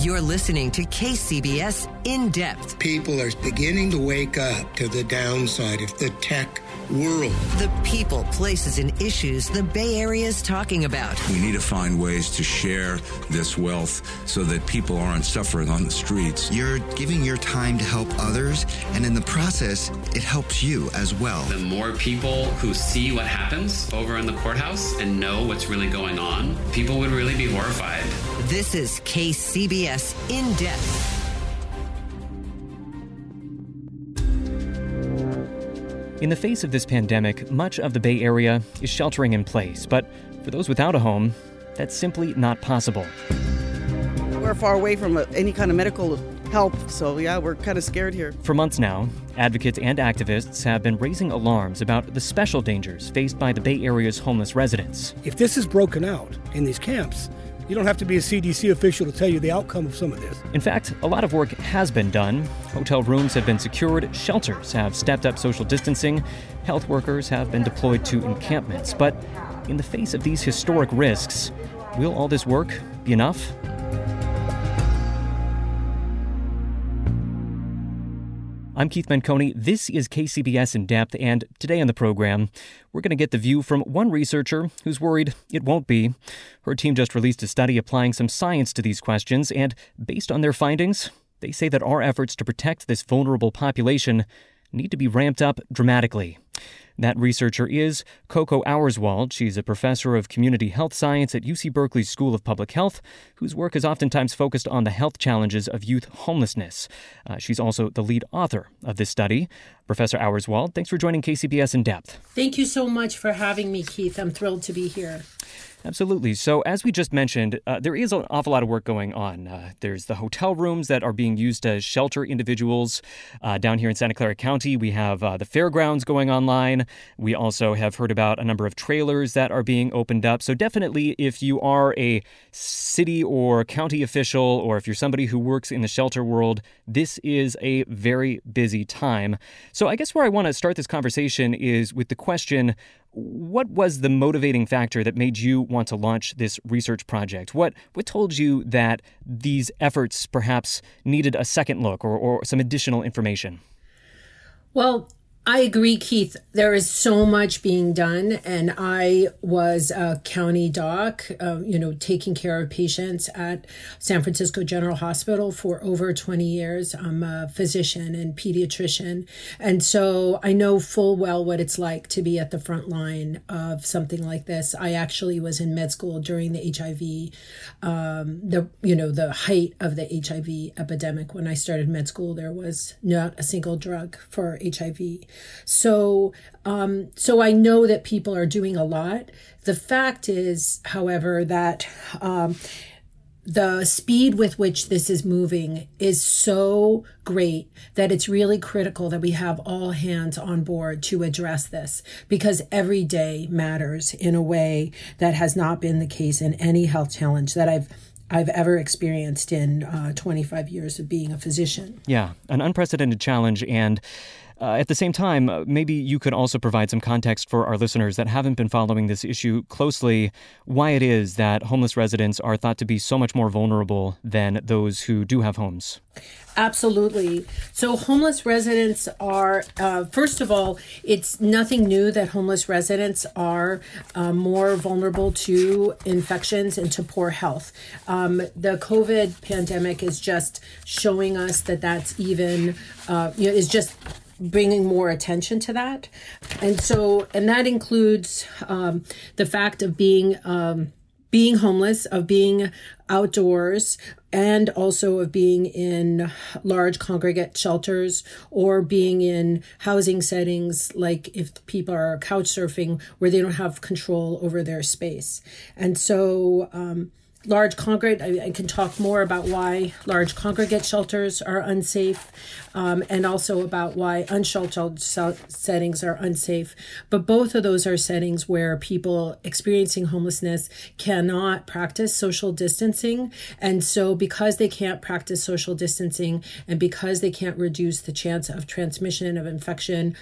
You're listening to KCBS In Depth. People are beginning to wake up to the downside of the tech world. The people, places, and issues the Bay Area is talking about. We need to find ways to share this wealth so that people aren't suffering on the streets. You're giving your time to help others, and in the process, it helps you as well. The more people who see what happens over in the courthouse and know what's really going on, people would really be horrified. This is KCBS In Depth. In the face of this pandemic, much of the Bay Area is sheltering in place, but for those without a home, that's simply not possible. We're far away from uh, any kind of medical help, so yeah, we're kind of scared here. For months now, advocates and activists have been raising alarms about the special dangers faced by the Bay Area's homeless residents. If this is broken out in these camps, you don't have to be a CDC official to tell you the outcome of some of this. In fact, a lot of work has been done. Hotel rooms have been secured, shelters have stepped up social distancing, health workers have been deployed to encampments. But in the face of these historic risks, will all this work be enough? I'm Keith Menconi. This is KCBS in depth, and today on the program, we're going to get the view from one researcher who's worried it won't be. Her team just released a study applying some science to these questions, and based on their findings, they say that our efforts to protect this vulnerable population need to be ramped up dramatically. That researcher is Coco Auerswald. She's a professor of community health science at UC Berkeley's School of Public Health, whose work is oftentimes focused on the health challenges of youth homelessness. Uh, she's also the lead author of this study. Professor Auerswald, thanks for joining KCBS in depth. Thank you so much for having me, Keith. I'm thrilled to be here. Absolutely. So, as we just mentioned, uh, there is an awful lot of work going on. Uh, there's the hotel rooms that are being used to shelter individuals. Uh, down here in Santa Clara County, we have uh, the fairgrounds going online. We also have heard about a number of trailers that are being opened up. So, definitely, if you are a city or county official, or if you're somebody who works in the shelter world, this is a very busy time. So, I guess where I want to start this conversation is with the question what was the motivating factor that made you want to launch this research project? What what told you that these efforts perhaps needed a second look or, or some additional information? Well, I agree, Keith. There is so much being done, and I was a county doc, uh, you know, taking care of patients at San Francisco General Hospital for over 20 years. I'm a physician and pediatrician, and so I know full well what it's like to be at the front line of something like this. I actually was in med school during the HIV, um, the you know, the height of the HIV epidemic. When I started med school, there was not a single drug for HIV. So, um, so I know that people are doing a lot. The fact is, however, that um, the speed with which this is moving is so great that it's really critical that we have all hands on board to address this because every day matters in a way that has not been the case in any health challenge that I've I've ever experienced in uh, 25 years of being a physician. Yeah, an unprecedented challenge and uh, at the same time, uh, maybe you could also provide some context for our listeners that haven't been following this issue closely why it is that homeless residents are thought to be so much more vulnerable than those who do have homes. Absolutely. So, homeless residents are, uh, first of all, it's nothing new that homeless residents are uh, more vulnerable to infections and to poor health. Um, the COVID pandemic is just showing us that that's even, uh, you know, is just bringing more attention to that. And so, and that includes um, the fact of being. Um, being homeless, of being outdoors, and also of being in large congregate shelters or being in housing settings like if people are couch surfing where they don't have control over their space. And so, um, large congregate, I, I, can talk more about why large congregate shelters are unsafe um, and also about why unsheltered settings are unsafe. But both of those are settings where people experiencing homelessness cannot practice social distancing. And so, because they can't practice social distancing and because they can't reduce the chance of transmission of infection,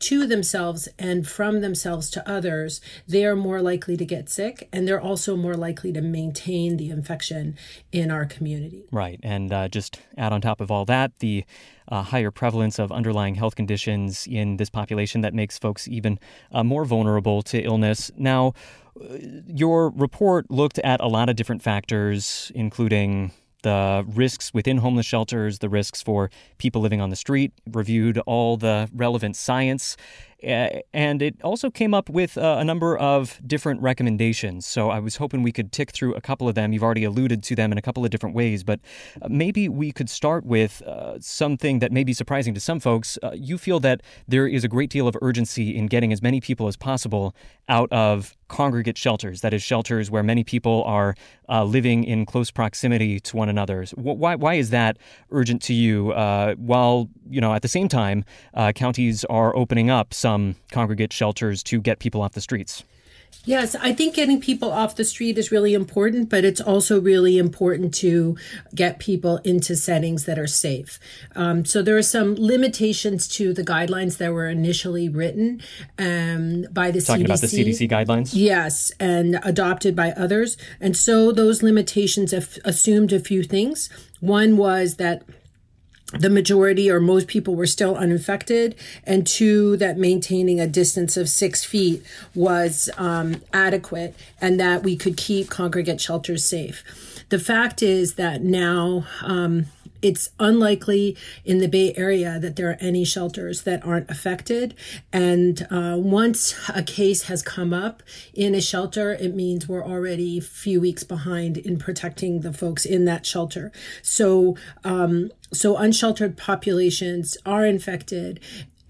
to themselves and from themselves to others, they are more likely to get sick and they're also more likely to maintain the infection in our community. Right. And uh, just add on top of all that, the uh, higher prevalence of underlying health conditions in this population that makes folks even uh, more vulnerable to illness. Now, uh, your report looked at a lot of different factors, including the risks within homeless shelters, the risks for people living on the street, reviewed all the relevant science, and it also came up with uh, a number of different recommendations. So I was hoping we could tick through a couple of them. You've already alluded to them in a couple of different ways, but uh, maybe we could start with uh, something that may be surprising to some folks. Uh, you feel that there is a great deal of urgency in getting as many people as possible out of congregate shelters, that is, shelters where many people are uh, living in close proximity to one another. Why, why is that urgent to you? Uh, while, you know, at the same time, counties are opening up some some congregate shelters to get people off the streets. Yes, I think getting people off the street is really important, but it's also really important to get people into settings that are safe. Um, so there are some limitations to the guidelines that were initially written um, by the CDC. Talking CDC. about the CDC guidelines? Yes, and adopted by others. And so those limitations have assumed a few things. One was that the majority or most people were still uninfected, and two, that maintaining a distance of six feet was um, adequate and that we could keep congregate shelters safe. The fact is that now um, it's unlikely in the Bay Area that there are any shelters that aren't affected. And uh, once a case has come up in a shelter, it means we're already a few weeks behind in protecting the folks in that shelter. So, um, so unsheltered populations are infected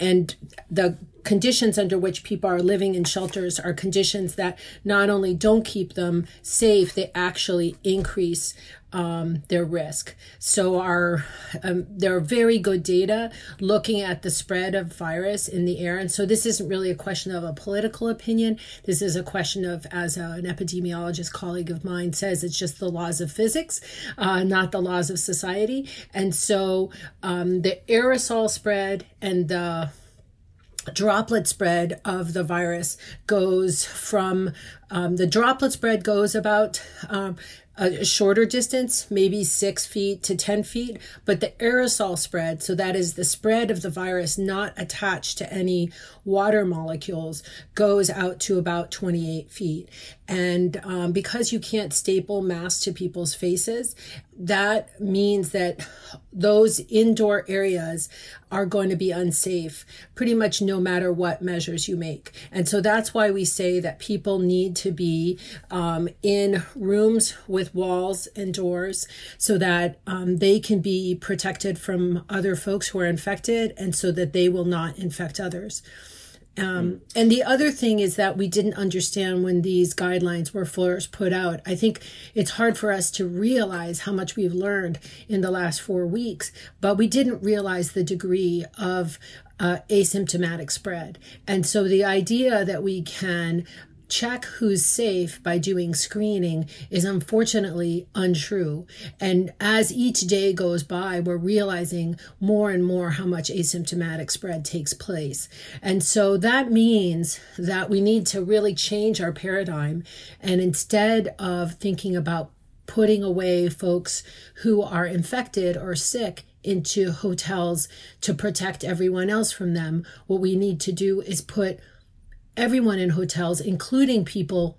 and the conditions under which people are living in shelters are conditions that not only don't keep them safe, they actually increase um, their risk. So, our um, there are very good data looking at the spread of virus in the air, and so this isn't really a question of a political opinion. This is a question of, as a, an epidemiologist colleague of mine says, it's just the laws of physics, uh, not the laws of society. And so, um, the aerosol spread and the droplet spread of the virus goes from um, the droplet spread goes about um, a shorter distance, maybe six feet to 10 feet, but the aerosol spread, so that is the spread of the virus not attached to any water molecules, goes out to about 28 feet. And um, because you can't staple masks to people's faces, that means that those indoor areas are going to be unsafe pretty much no matter what measures you make. And so that's why we say that people need to be um, in rooms with walls and doors so that um, they can be protected from other folks who are infected and so that they will not infect others. Um, and the other thing is that we didn't understand when these guidelines were first put out. I think it's hard for us to realize how much we've learned in the last four weeks, but we didn't realize the degree of uh, asymptomatic spread. And so the idea that we can check who's safe by doing screening is unfortunately untrue. And as each day goes by, we're realizing more and more how much asymptomatic spread takes place. And so that means that we need to really change our paradigm. And instead of thinking about putting away folks who are infected or sick into hotels to protect everyone else from them, what we need to do is put everyone in hotels, including people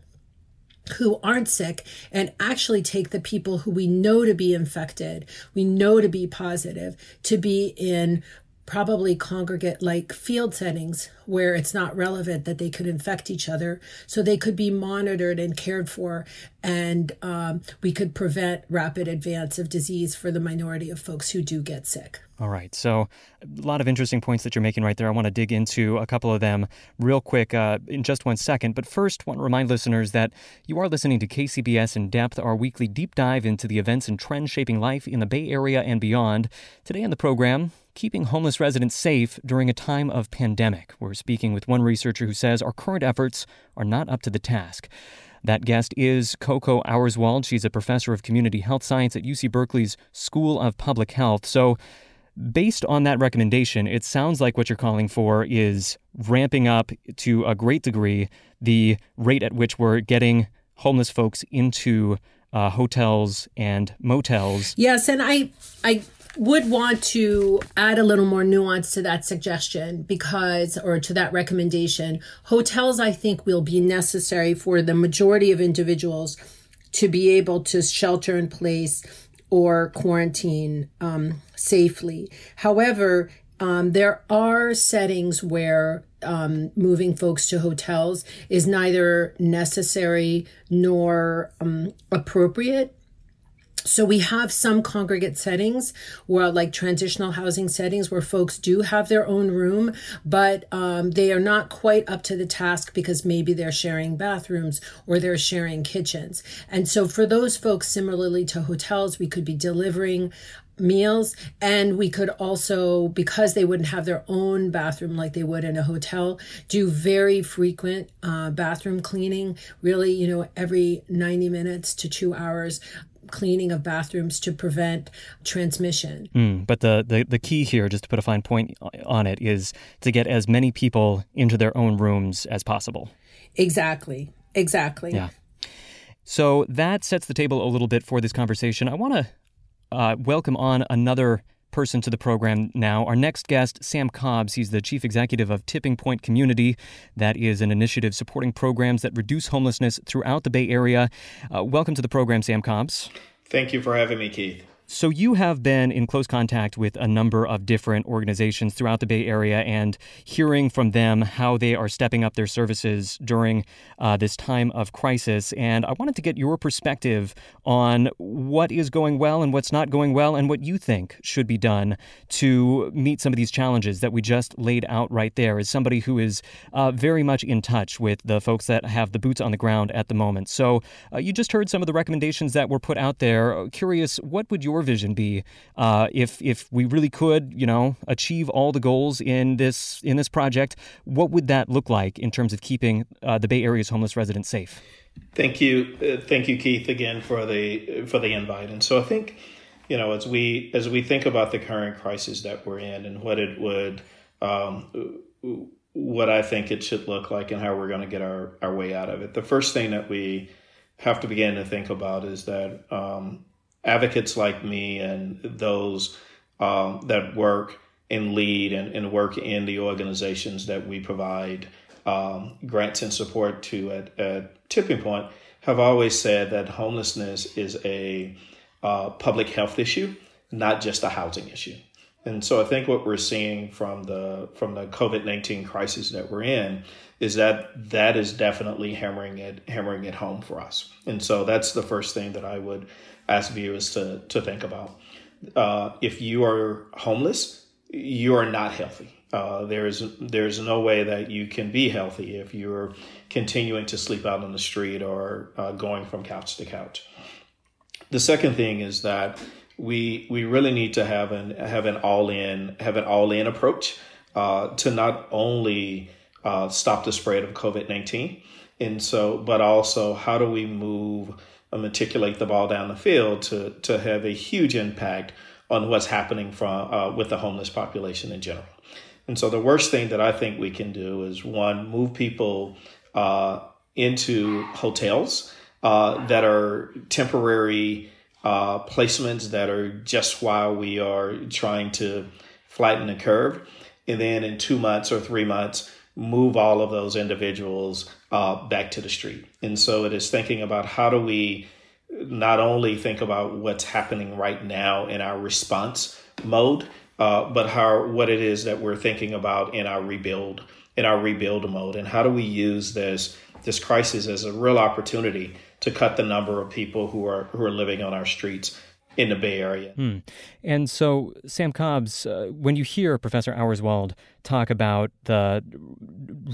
who aren't sick and actually take the people who we know to be infected, we know to be positive, to be in probably congregate like field settings where it's not relevant that they could infect each other. So they could be monitored and cared for, and um, we could prevent rapid advance of disease for the minority of folks who do get sick. All right. So, a lot of interesting points that you're making right there. I want to dig into a couple of them real quick uh, in just one second. But first, want to remind listeners that you are listening to KCBS in Depth, our weekly deep dive into the events and trends shaping life in the Bay Area and beyond. Today on the program, keeping homeless residents safe during a time of pandemic. We're speaking with one researcher who says our current efforts are not up to the task. That guest is Coco Auerswald. She's a professor of community health science at UC Berkeley's School of Public Health. So, Based on that recommendation, it sounds like what you're calling for is ramping up to a great degree the rate at which we're getting homeless folks into uh, hotels and motels. Yes, and I I would want to add a little more nuance to that suggestion because or to that recommendation. Hotels I think will be necessary for the majority of individuals to be able to shelter in place or quarantine um, safely. However, um, there are settings where um, moving folks to hotels is neither necessary nor um, appropriate. So we have some congregate settings where like transitional housing settings where folks do have their own room, but um, they are not quite up to the task because maybe they're sharing bathrooms or they're sharing kitchens. And so for those folks, similarly to hotels, we could be delivering meals and we could also because they wouldn't have their own bathroom like they would in a hotel do very frequent uh, bathroom cleaning really you know every 90 minutes to two hours cleaning of bathrooms to prevent transmission. Mm, but the, the, the key here, just to put a fine point on it, is to get as many people into their own rooms as possible. Exactly. Exactly. Yeah. So that sets the table a little bit for this conversation. I want to uh, welcome on another person to the program now. Our next guest, Sam Cobbs. He's the chief executive of Tipping Point Community. That is an initiative supporting programs that reduce homelessness throughout the Bay Area. Uh, welcome to the program, Sam Cobbs. Thank you for having me, Keith. So, you have been in close contact with a number of different organizations throughout the Bay Area and hearing from them how they are stepping up their services during uh, this time of crisis. And I wanted to get your perspective on what is going well and what's not going well, and what you think should be done to meet some of these challenges that we just laid out right there as somebody who is uh, very much in touch with the folks that have the boots on the ground at the moment. So, uh, you just heard some of the recommendations that were put out there. Curious, what would your your vision be uh, if if we really could, you know, achieve all the goals in this in this project? What would that look like in terms of keeping uh, the Bay Area's homeless residents safe? Thank you, uh, thank you, Keith, again for the for the invite. And so I think, you know, as we as we think about the current crisis that we're in and what it would. Um, what I think it should look like and how we're going to get our, our way out of it. The first thing that we have to begin to think about is that um, advocates like me and those um, that work and lead and, and, work in the organizations that we provide um, grants and support to at, at, Tipping Point have always said that homelessness is a uh, public health issue, not just a housing issue. And so I think what we're seeing from the from the COVID nineteen crisis that we're in is that that is definitely hammering it hammering it home for us. And so that's the first thing that I would ask viewers to to think about. Uh, if you are homeless, you are not healthy. Uh, there's there's no way that you can be healthy if you're continuing to sleep out on the street or uh, going from couch to couch. The second thing is that we we really need to have an have an all in have an all in approach uh, to not only uh, stop the spread of COVID nineteen, and so but also how do we move matriculate the ball down the field to to have a huge impact on what's happening from uh, with the homeless population in general. And so the worst thing that I think we can do is one move people uh, into hotels uh, that are temporary uh, placements that are just while we are trying to flatten the curve. And then in two months or three months, move all of those individuals uh, back to the street. And so it is thinking about how do we not only think about what's happening right now in our response mode, uh, but how what it is that we're thinking about in our rebuild in our rebuild mode, and how do we use this this crisis as a real opportunity to cut the number of people who are who are living on our streets in the Bay Area. Hmm. And so, Sam Cobbs, uh, when you hear Professor Auerswald talk about the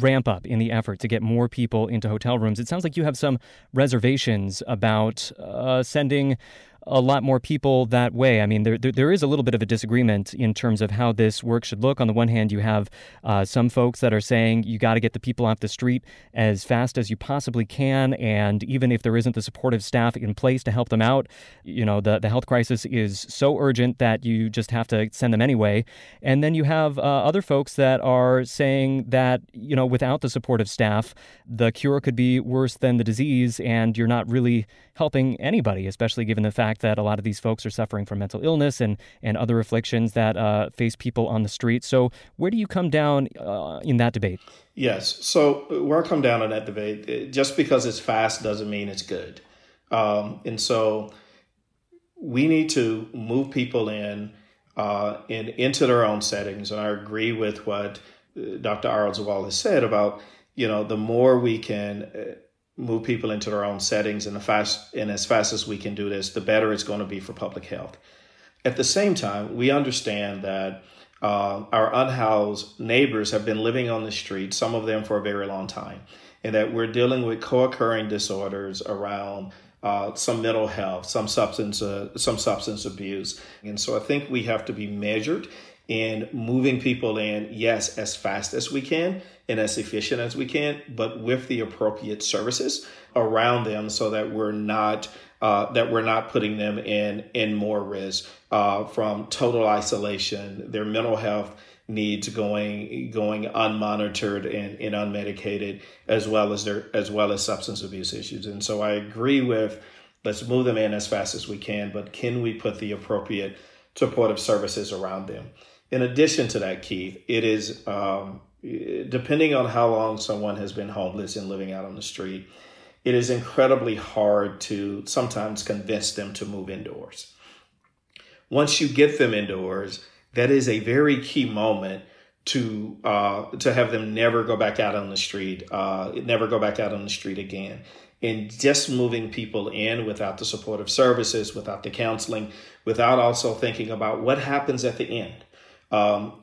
ramp up in the effort to get more people into hotel rooms, it sounds like you have some reservations about uh, sending a lot more people that way. I mean, there, there, there is a little bit of a disagreement in terms of how this work should look. On the one hand, you have uh, some folks that are saying you got to get the people off the street as fast as you possibly can, and even if there isn't the supportive staff in place to help them out, you know, the, the health crisis is so urgent that you just have to send them anyway. And then you have uh, other folks that are saying that, you know, without the supportive staff, the cure could be worse than the disease, and you're not really helping anybody, especially given the fact that a lot of these folks are suffering from mental illness and, and other afflictions that uh, face people on the street. So, where do you come down uh, in that debate? Yes. So, where I come down on that debate, just because it's fast doesn't mean it's good. Um, and so, we need to move people in, uh, in into their own settings. And I agree with what uh, Dr. Auerswald has said about, you know, the more we can uh, move people into their own settings and the fast and as fast as we can do this, the better it's going to be for public health. At the same time, we understand that uh, our unhoused neighbors have been living on the street, some of them for a very long time, and that we're dealing with co-occurring disorders around uh, some mental health, some substance, uh, some substance abuse, and so I think we have to be measured in moving people in, yes, as fast as we can and as efficient as we can, but with the appropriate services around them so that we're not uh, that we're not putting them in in more risk uh, from total isolation, their mental health needs going going unmonitored and, and unmedicated, as well as their as well as substance abuse issues. And so I agree with let's move them in as fast as we can, but can we put the appropriate supportive services around them? In addition to that, Keith, it is um, depending on how long someone has been homeless and living out on the street, it is incredibly hard to sometimes convince them to move indoors. Once you get them indoors, that is a very key moment to uh, to have them never go back out on the street, uh, never go back out on the street again. And just moving people in without the supportive services, without the counseling, without also thinking about what happens at the end um,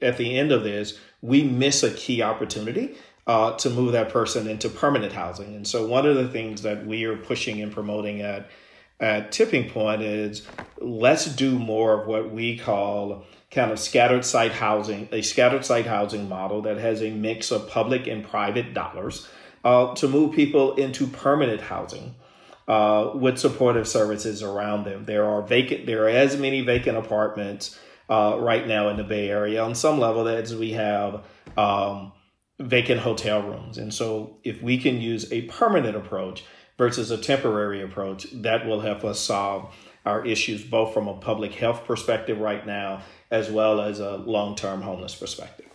at the end of this, we miss a key opportunity uh, to move that person into permanent housing. And so, one of the things that we are pushing and promoting at at Tipping Point is let's do more of what we call kind of scattered site housing, a scattered site housing model that has a mix of public and private dollars uh, to move people into permanent housing. Uh, with supportive services around them, there are vacant. There are as many vacant apartments uh, right now in the Bay Area. On some level, that we have um, vacant hotel rooms. And so, if we can use a permanent approach versus a temporary approach, that will help us solve our issues both from a public health perspective right now as well as a long term homeless perspective.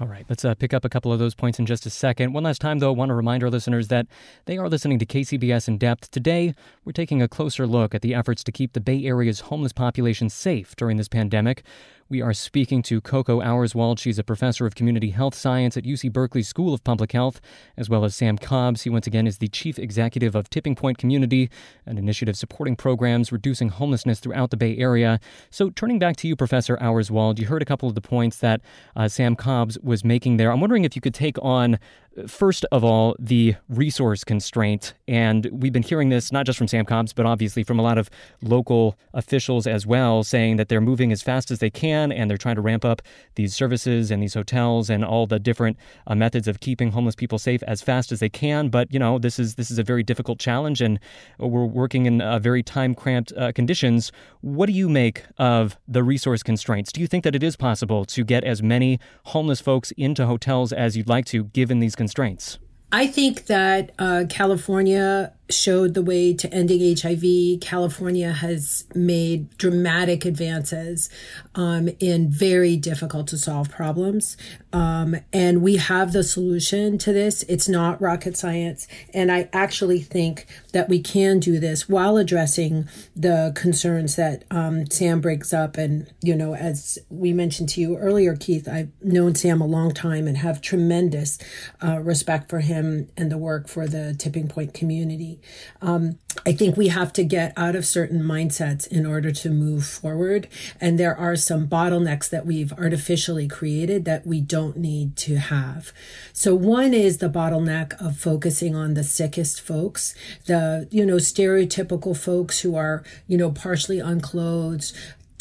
All right, let's uh, pick up a couple of those points in just a second. One last time, though, I want to remind our listeners that they are listening to KCBS in depth. Today, we're taking a closer look at the efforts to keep the Bay Area's homeless population safe during this pandemic. We are speaking to Coco Auerswald. She's a professor of community health science at UC Berkeley School of Public Health, as well as Sam Cobbs. He once again is the chief executive of Tipping Point Community, an initiative supporting programs reducing homelessness throughout the Bay Area. So, turning back to you, Professor Auerswald, you heard a couple of the points that uh, Sam Cobbs was making there. I'm wondering if you could take on First of all, the resource constraint. And we've been hearing this not just from Sam Cobbs, but obviously from a lot of local officials as well, saying that they're moving as fast as they can and they're trying to ramp up these services and these hotels and all the different uh, methods of keeping homeless people safe as fast as they can. But, you know, this is this is a very difficult challenge and we're working in uh, very time cramped uh, conditions. What do you make of the resource constraints? Do you think that it is possible to get as many homeless folks into hotels as you'd like to, given these constraints? I think that uh, California showed the way to ending HIV. California has made dramatic advances um, in very difficult to solve problems. Um, and we have the solution to this. It's not rocket science. And I actually think that we can do this while addressing the concerns that um, Sam brings up. And, you know, as we mentioned to you earlier, Keith, I've known Sam a long time and have tremendous uh, respect for him and the work for the tipping point community. Um, I think we have to get out of certain mindsets in order to move forward. And there are some bottlenecks that we've artificially created that we don't need to have. So one is the bottleneck of focusing on the sickest folks, the, you know, stereotypical folks who are, you know, partially unclothed,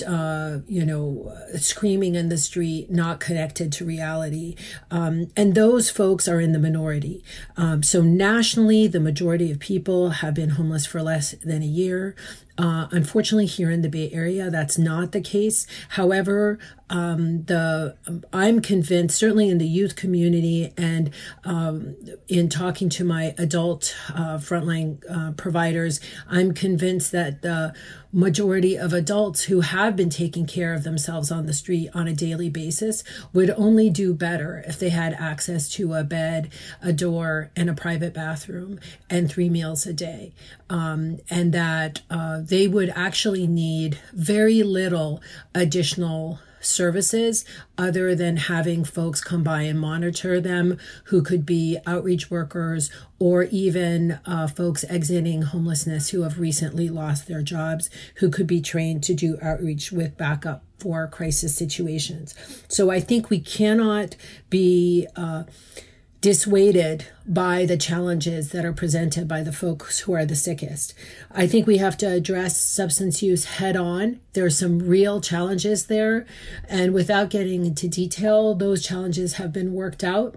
uh, you know, screaming in the street, not connected to reality. Um, and those folks are in the minority. Um, so nationally, the majority of people have been homeless for less than a year. Uh, unfortunately, here in the Bay Area, that's not the case. However, um, the I'm convinced, certainly in the youth community and um, in talking to my adult uh, frontline uh, providers, I'm convinced that the majority of adults who have been taking care of themselves on the street on a daily basis would only do better if they had access to a bed, a door, and a private bathroom and three meals a day. Um, and that uh, they would actually need very little additional services other than having folks come by and monitor them who could be outreach workers or even uh, folks exiting homelessness who have recently lost their jobs who could be trained to do outreach with backup for crisis situations. So i think we cannot be uh, dissuaded by the challenges that are presented by the folks who are the sickest. I think we have to address substance use head on. There are some real challenges there. And without getting into detail, those challenges have been worked out.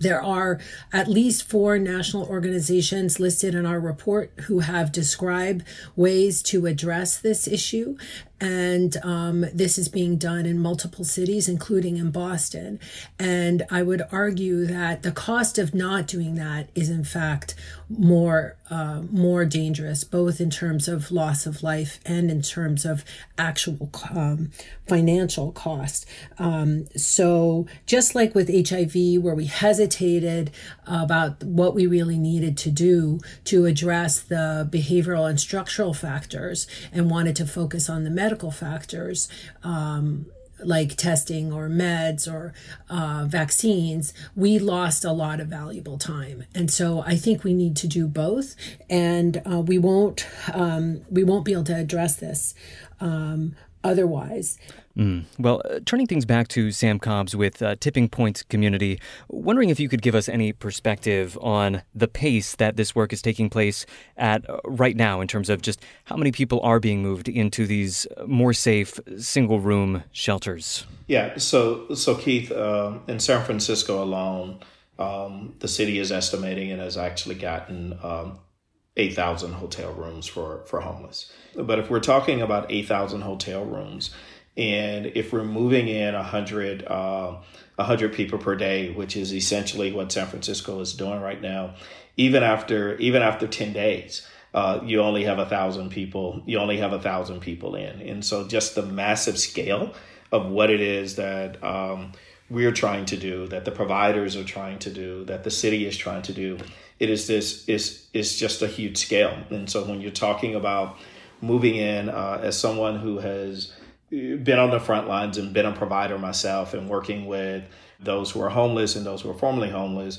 There are at least four national organizations listed in our report who have described ways to address this issue. And um, this is being done in multiple cities, including in Boston. And I would argue that the cost of not doing that is, in fact, more uh, more dangerous, both in terms of loss of life and in terms of actual um, financial cost. Um, so, just like with HIV, where we hesitated about what we really needed to do to address the behavioral and structural factors and wanted to focus on the medical factors. Um, like testing or meds or uh, vaccines, we lost a lot of valuable time. And so I think we need to do both, and uh, we won't um, we won't be able to address this um, otherwise. Mm. Well, uh, turning things back to Sam Cobbs with uh, Tipping Point's Community, wondering if you could give us any perspective on the pace that this work is taking place at uh, right now in terms of just how many people are being moved into these more safe single room shelters. Yeah, so so Keith, uh, in San Francisco alone, um, the city is estimating and has actually gotten um, 8,000 hotel rooms for, for homeless. But if we're talking about 8,000 hotel rooms, and if we're moving in 100, uh, 100 people per day, which is essentially what San Francisco is doing right now, even after even after 10 days, uh, you only have a thousand people. You only have a thousand people in, and so just the massive scale of what it is that um, we're trying to do, that the providers are trying to do, that the city is trying to do, it is this is is just a huge scale. And so when you're talking about moving in uh, as someone who has been on the front lines and been a provider myself and working with those who are homeless and those who are formerly homeless,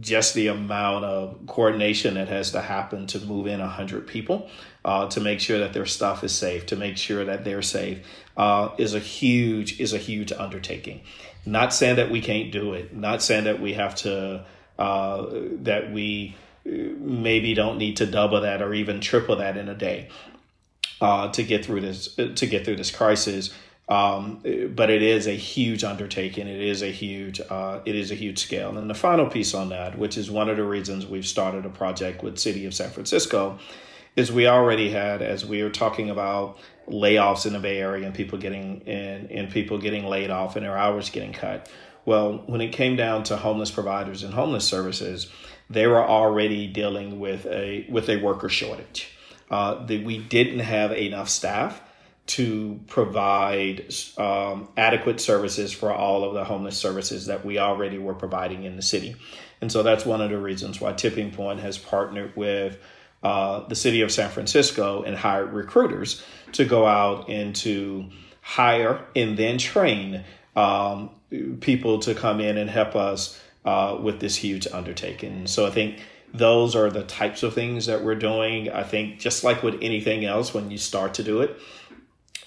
just the amount of coordination that has to happen to move in 100 people uh, to make sure that their stuff is safe, to make sure that they're safe, uh, is a huge is a huge undertaking. Not saying that we can't do it. Not saying that we have to uh, that we uh, maybe don't need to double that or even triple that in a day uh, to get through this to get through this crisis. Um, but it is a huge undertaking. It is a huge uh, it is a huge scale. And the final piece on that, which is one of the reasons we've started a project with City of San Francisco, is we already had as we were talking about layoffs in the Bay Area and people getting and, and people getting laid off and their hours getting cut. Well, when it came down to homeless providers and homeless services, they were already dealing with a with a worker shortage uh, that we didn't have enough staff to provide um, adequate services for all of the homeless services that we already were providing in the city. And so that's one of the reasons why Tipping Point has partnered with uh, the city of San Francisco and hired recruiters to go out and to hire and then train um, people to come in and help us uh, with this huge undertaking. So I think those are the types of things that we're doing. I think just like with anything else, when you start to do it,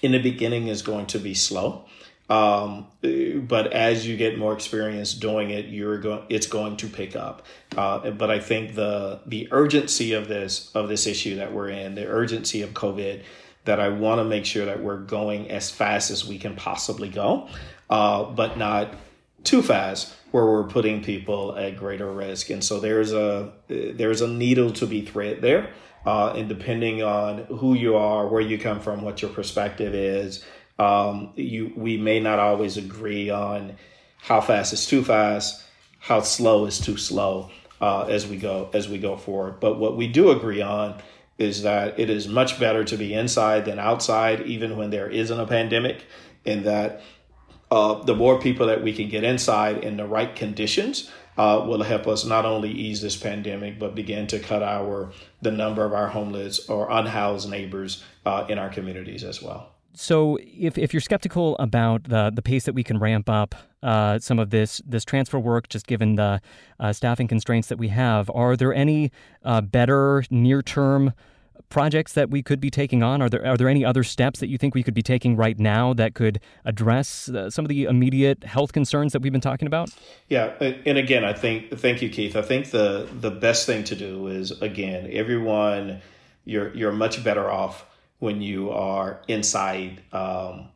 in the beginning is going to be slow. Um, but as you get more experience doing it, you're going, it's going to pick up. Uh, but I think the, the urgency of this, of this issue that we're in, the urgency of COVID, that I want to make sure that we're going as fast as we can possibly go, uh, but not too fast where we're putting people at greater risk. And so there's a there's a needle to be thread there. Uh, and depending on who you are, where you come from, what your perspective is, um, you we may not always agree on how fast is too fast, how slow is too slow uh, as we go as we go forward. But what we do agree on is that it is much better to be inside than outside, even when there isn't a pandemic, and that uh, the more people that we can get inside in the right conditions uh, will help us not only ease this pandemic, but begin to cut our the number of our homeless or unhoused neighbors uh, in our communities as well. So, if, if you're skeptical about the the pace that we can ramp up uh, some of this this transfer work, just given the uh, staffing constraints that we have, are there any uh, better near term projects that we could be taking on? Are there are there any other steps that you think we could be taking right now that could address uh, some of the immediate health concerns that we've been talking about? Yeah, and again, I think thank you, Keith. I think the the best thing to do is again, everyone, you're you're much better off when you are inside um,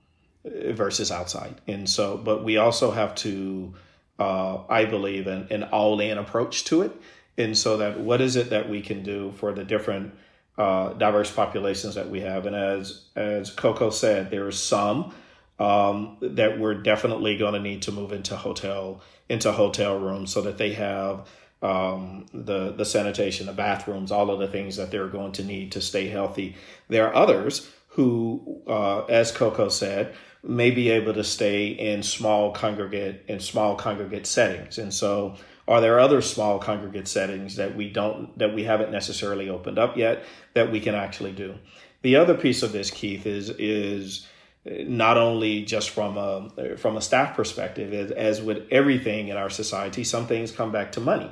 versus outside. And so, but we also have to, uh, I believe, an, an all in approach to it. And so that what is it that we can do for the different uh, diverse populations that we have? And as as Coco said, there are some um, that we're definitely going to need to move into hotel into hotel rooms so that they have um, the the sanitation, the bathrooms, all of the things that they're going to need to stay healthy. There are others who, uh, as Coco said, may be able to stay in small congregate in small congregate settings, and so are there other small congregate settings that we don't that we haven't necessarily opened up yet that we can actually do? The other piece of this, Keith, is is not only just from a from a staff perspective, as, as with everything in our society, some things come back to money.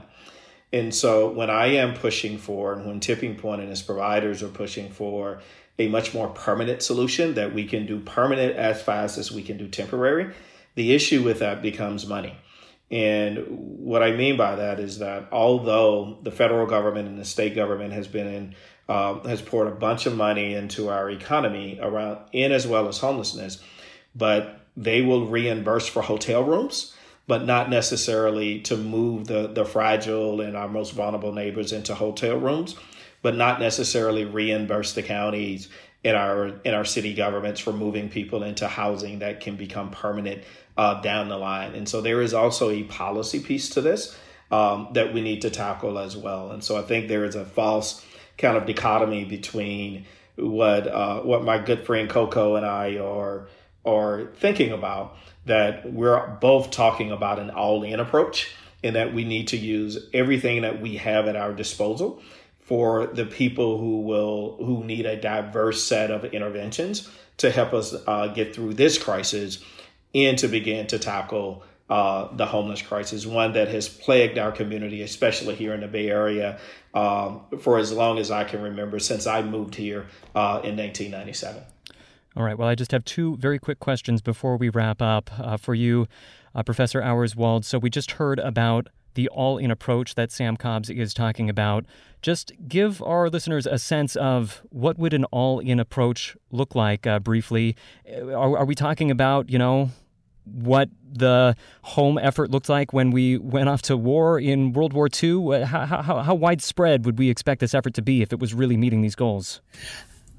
And so when I am pushing for, and when Tipping Point and its providers are pushing for a much more permanent solution that we can do permanent as fast as we can do temporary, the issue with that becomes money. And what I mean by that is that although the federal government and the state government has been in, uh, has poured a bunch of money into our economy around in as well as homelessness, but they will reimburse for hotel rooms but not necessarily to move the, the fragile and our most vulnerable neighbors into hotel rooms, but not necessarily reimburse the counties in our in our city governments for moving people into housing that can become permanent uh, down the line. And so there is also a policy piece to this um, that we need to tackle as well. And so I think there is a false kind of dichotomy between what uh, what my good friend Coco and I are are thinking about that we're both talking about an all in approach and that we need to use everything that we have at our disposal for the people who will who need a diverse set of interventions to help us uh, get through this crisis and to begin to tackle uh, the homeless crisis, one that has plagued our community, especially here in the Bay Area, um, for as long as I can remember since I moved here uh, in 1997. All right. Well, I just have two very quick questions before we wrap up uh, for you, uh, Professor Auerswald. So we just heard about the all in approach that Sam Cobbs is talking about. Just give our listeners a sense of what would an all in approach look like uh, briefly. Uh, are, are, we talking about, you know, what the home effort looked like when we went off to war in World War II? How, how, how widespread would we expect this effort to be if it was really meeting these goals?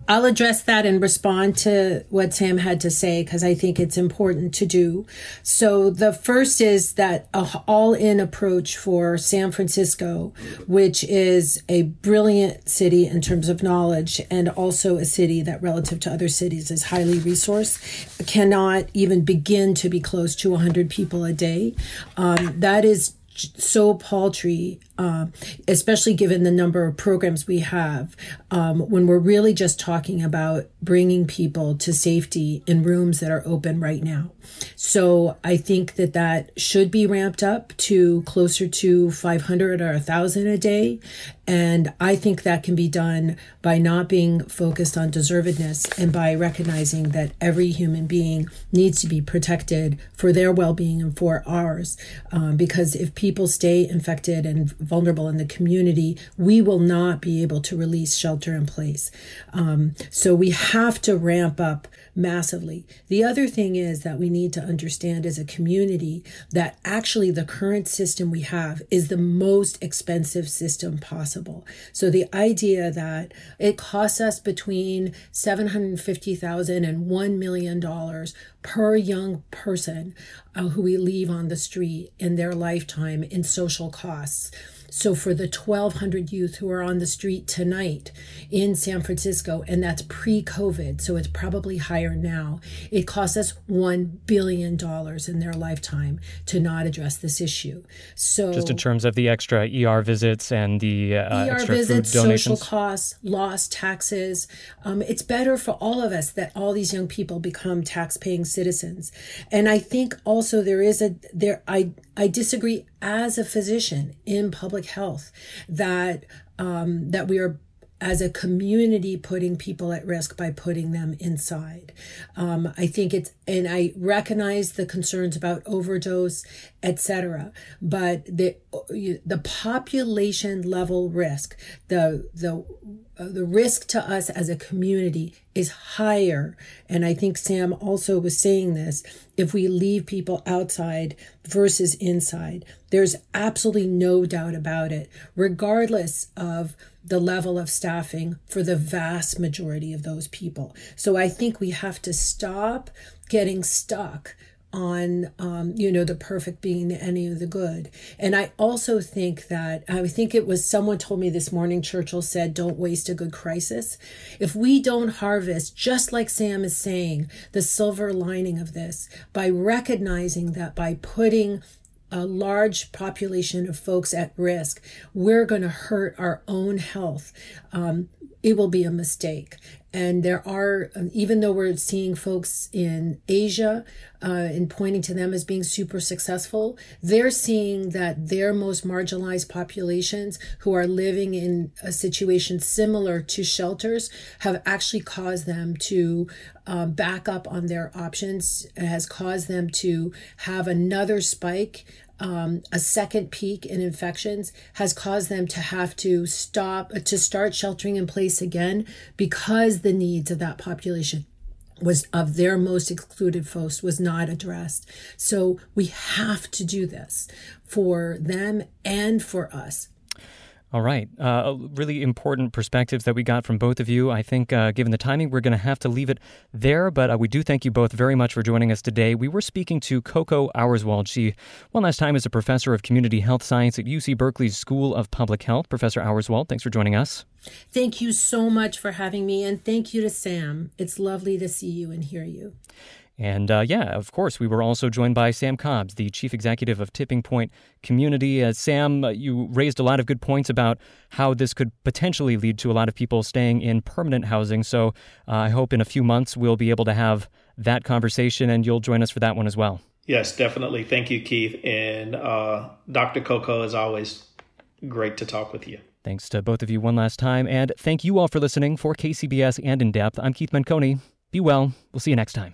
I'll address that and respond to what Sam had to say because I think it's important to do. So the first is that all-in approach for San Francisco, which is a brilliant city in terms of knowledge and also a city that relative to other cities is highly resourced, cannot even begin to be close to 100 people a day. Um, that is so paltry, uh, especially given the number of programs we have, um, when we're really just talking about bringing people to safety in rooms that are open right now. So I think that that should be ramped up to closer to 500 or 1,000 a day. And I think that can be done by not being focused on deservedness and by recognizing that every human being needs to be protected for their well being and for ours. Um, because if people stay infected and vulnerable in the community, we will not be able to release shelter in place. Um, so we have to ramp up massively. The other thing is that we need to understand as a community that actually the current system we have is the most expensive system possible. So the idea that it costs us between $750,000 and $1 million per young person uh, who we leave on the street in their lifetime in social costs so for the 1,200 youth who are on the street tonight in San Francisco, and that's pre COVID, so it's probably higher now, it costs us $1 billion in their lifetime to not address this issue. So just in terms of the extra ER visits and the uh, ER extra visits, food donations. social costs, lost taxes. Um, it's better for all of us that all these young people become tax-paying citizens. And I think also there is a there I I disagree as a physician in public health that um, that we are as a community putting people at risk by putting them inside. Um, I think it's, and I recognize the concerns about overdose, etc. But the the population level risk, the the uh, the risk to us as a community is higher. And I think Sam also was saying this if we leave people outside versus inside. There's absolutely no doubt about it, regardless of the level of staffing for the vast majority of those people. So I think we have to stop getting stuck on um, you know the perfect being the enemy of the good and i also think that i think it was someone told me this morning churchill said don't waste a good crisis if we don't harvest just like sam is saying the silver lining of this by recognizing that by putting a large population of folks at risk, we're going to hurt our own health. Um, it will be a mistake. And there are, um, even though we're seeing folks in Asia uh, and pointing to them as being super successful, they're seeing that their most marginalized populations who are living in a situation similar to shelters have actually caused them to um, back up on their options, has caused them to have another spike um, a second peak in infections has caused them to have to stop to start sheltering in place again because the needs of that population was of their most excluded folks was not addressed. So we have to do this for them and for us all right. Uh, really important perspectives that we got from both of you. I think, uh, given the timing, we're going to have to leave it there. But uh, we do thank you both very much for joining us today. We were speaking to Coco Auerswald. She, one last time, is a professor of community health science at UC Berkeley's School of Public Health. Professor Auerswald, thanks for joining us. Thank you so much for having me. And thank you to Sam. It's lovely to see you and hear you. And uh, yeah, of course, we were also joined by Sam Cobbs, the chief executive of Tipping Point Community. Uh, Sam, uh, you raised a lot of good points about how this could potentially lead to a lot of people staying in permanent housing. So uh, I hope in a few months we'll be able to have that conversation and you'll join us for that one as well. Yes, definitely. Thank you, Keith. And uh, Dr. Coco, is always great to talk with you. Thanks to both of you one last time. And thank you all for listening for KCBS and In Depth. I'm Keith Menconi. Be well. We'll see you next time.